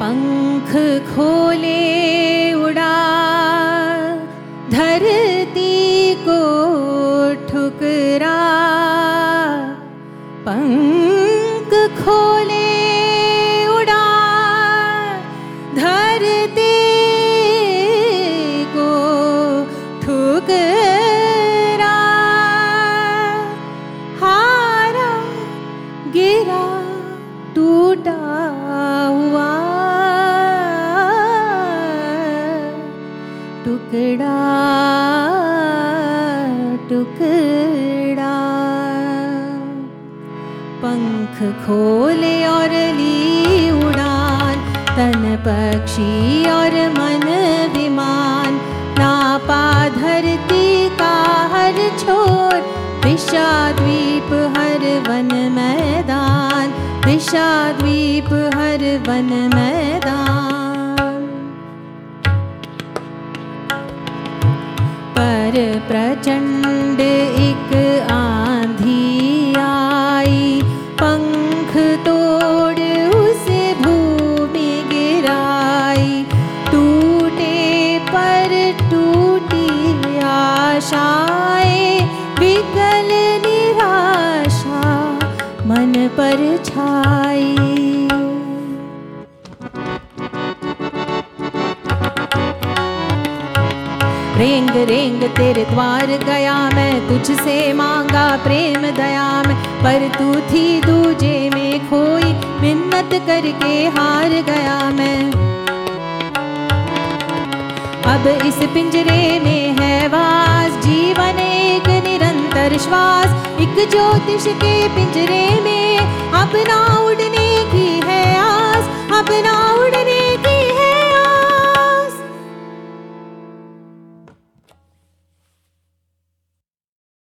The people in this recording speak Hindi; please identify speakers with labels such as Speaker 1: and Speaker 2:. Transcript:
Speaker 1: पंख खोले उड़ा, धरती को ठुकरा। पंख खोले उड़ा, धरती को ठुकरा। हारा गिरा, टूटा टुकड़ा टुकड़ा। पंख खोले और ली उड़ान, तन पक्षी और मन विमान। नापा धरती का हर छोर विषाद्वीप हर वन मैदान। विषाद्वीप हर वन मैदान। पर प्रचंड एक आंधी आई। पंख तोड़ उसे भूमि गिराई। टूटे पर टूटी आशाएँ विकल निराशा मन पर छाई। रेंग रेंग, तेरे द्वार गया मैं, तुझसे मांगा प्रेम दया में। पर तू थी दूजे में खोई मिन्नत करके हार गया मैं। अब इस पिंजरे में है वास, जीवन एक निरंतर श्वास। एक ज्योतिष के पिंजरे में अपना उड़ने की है आस, अपना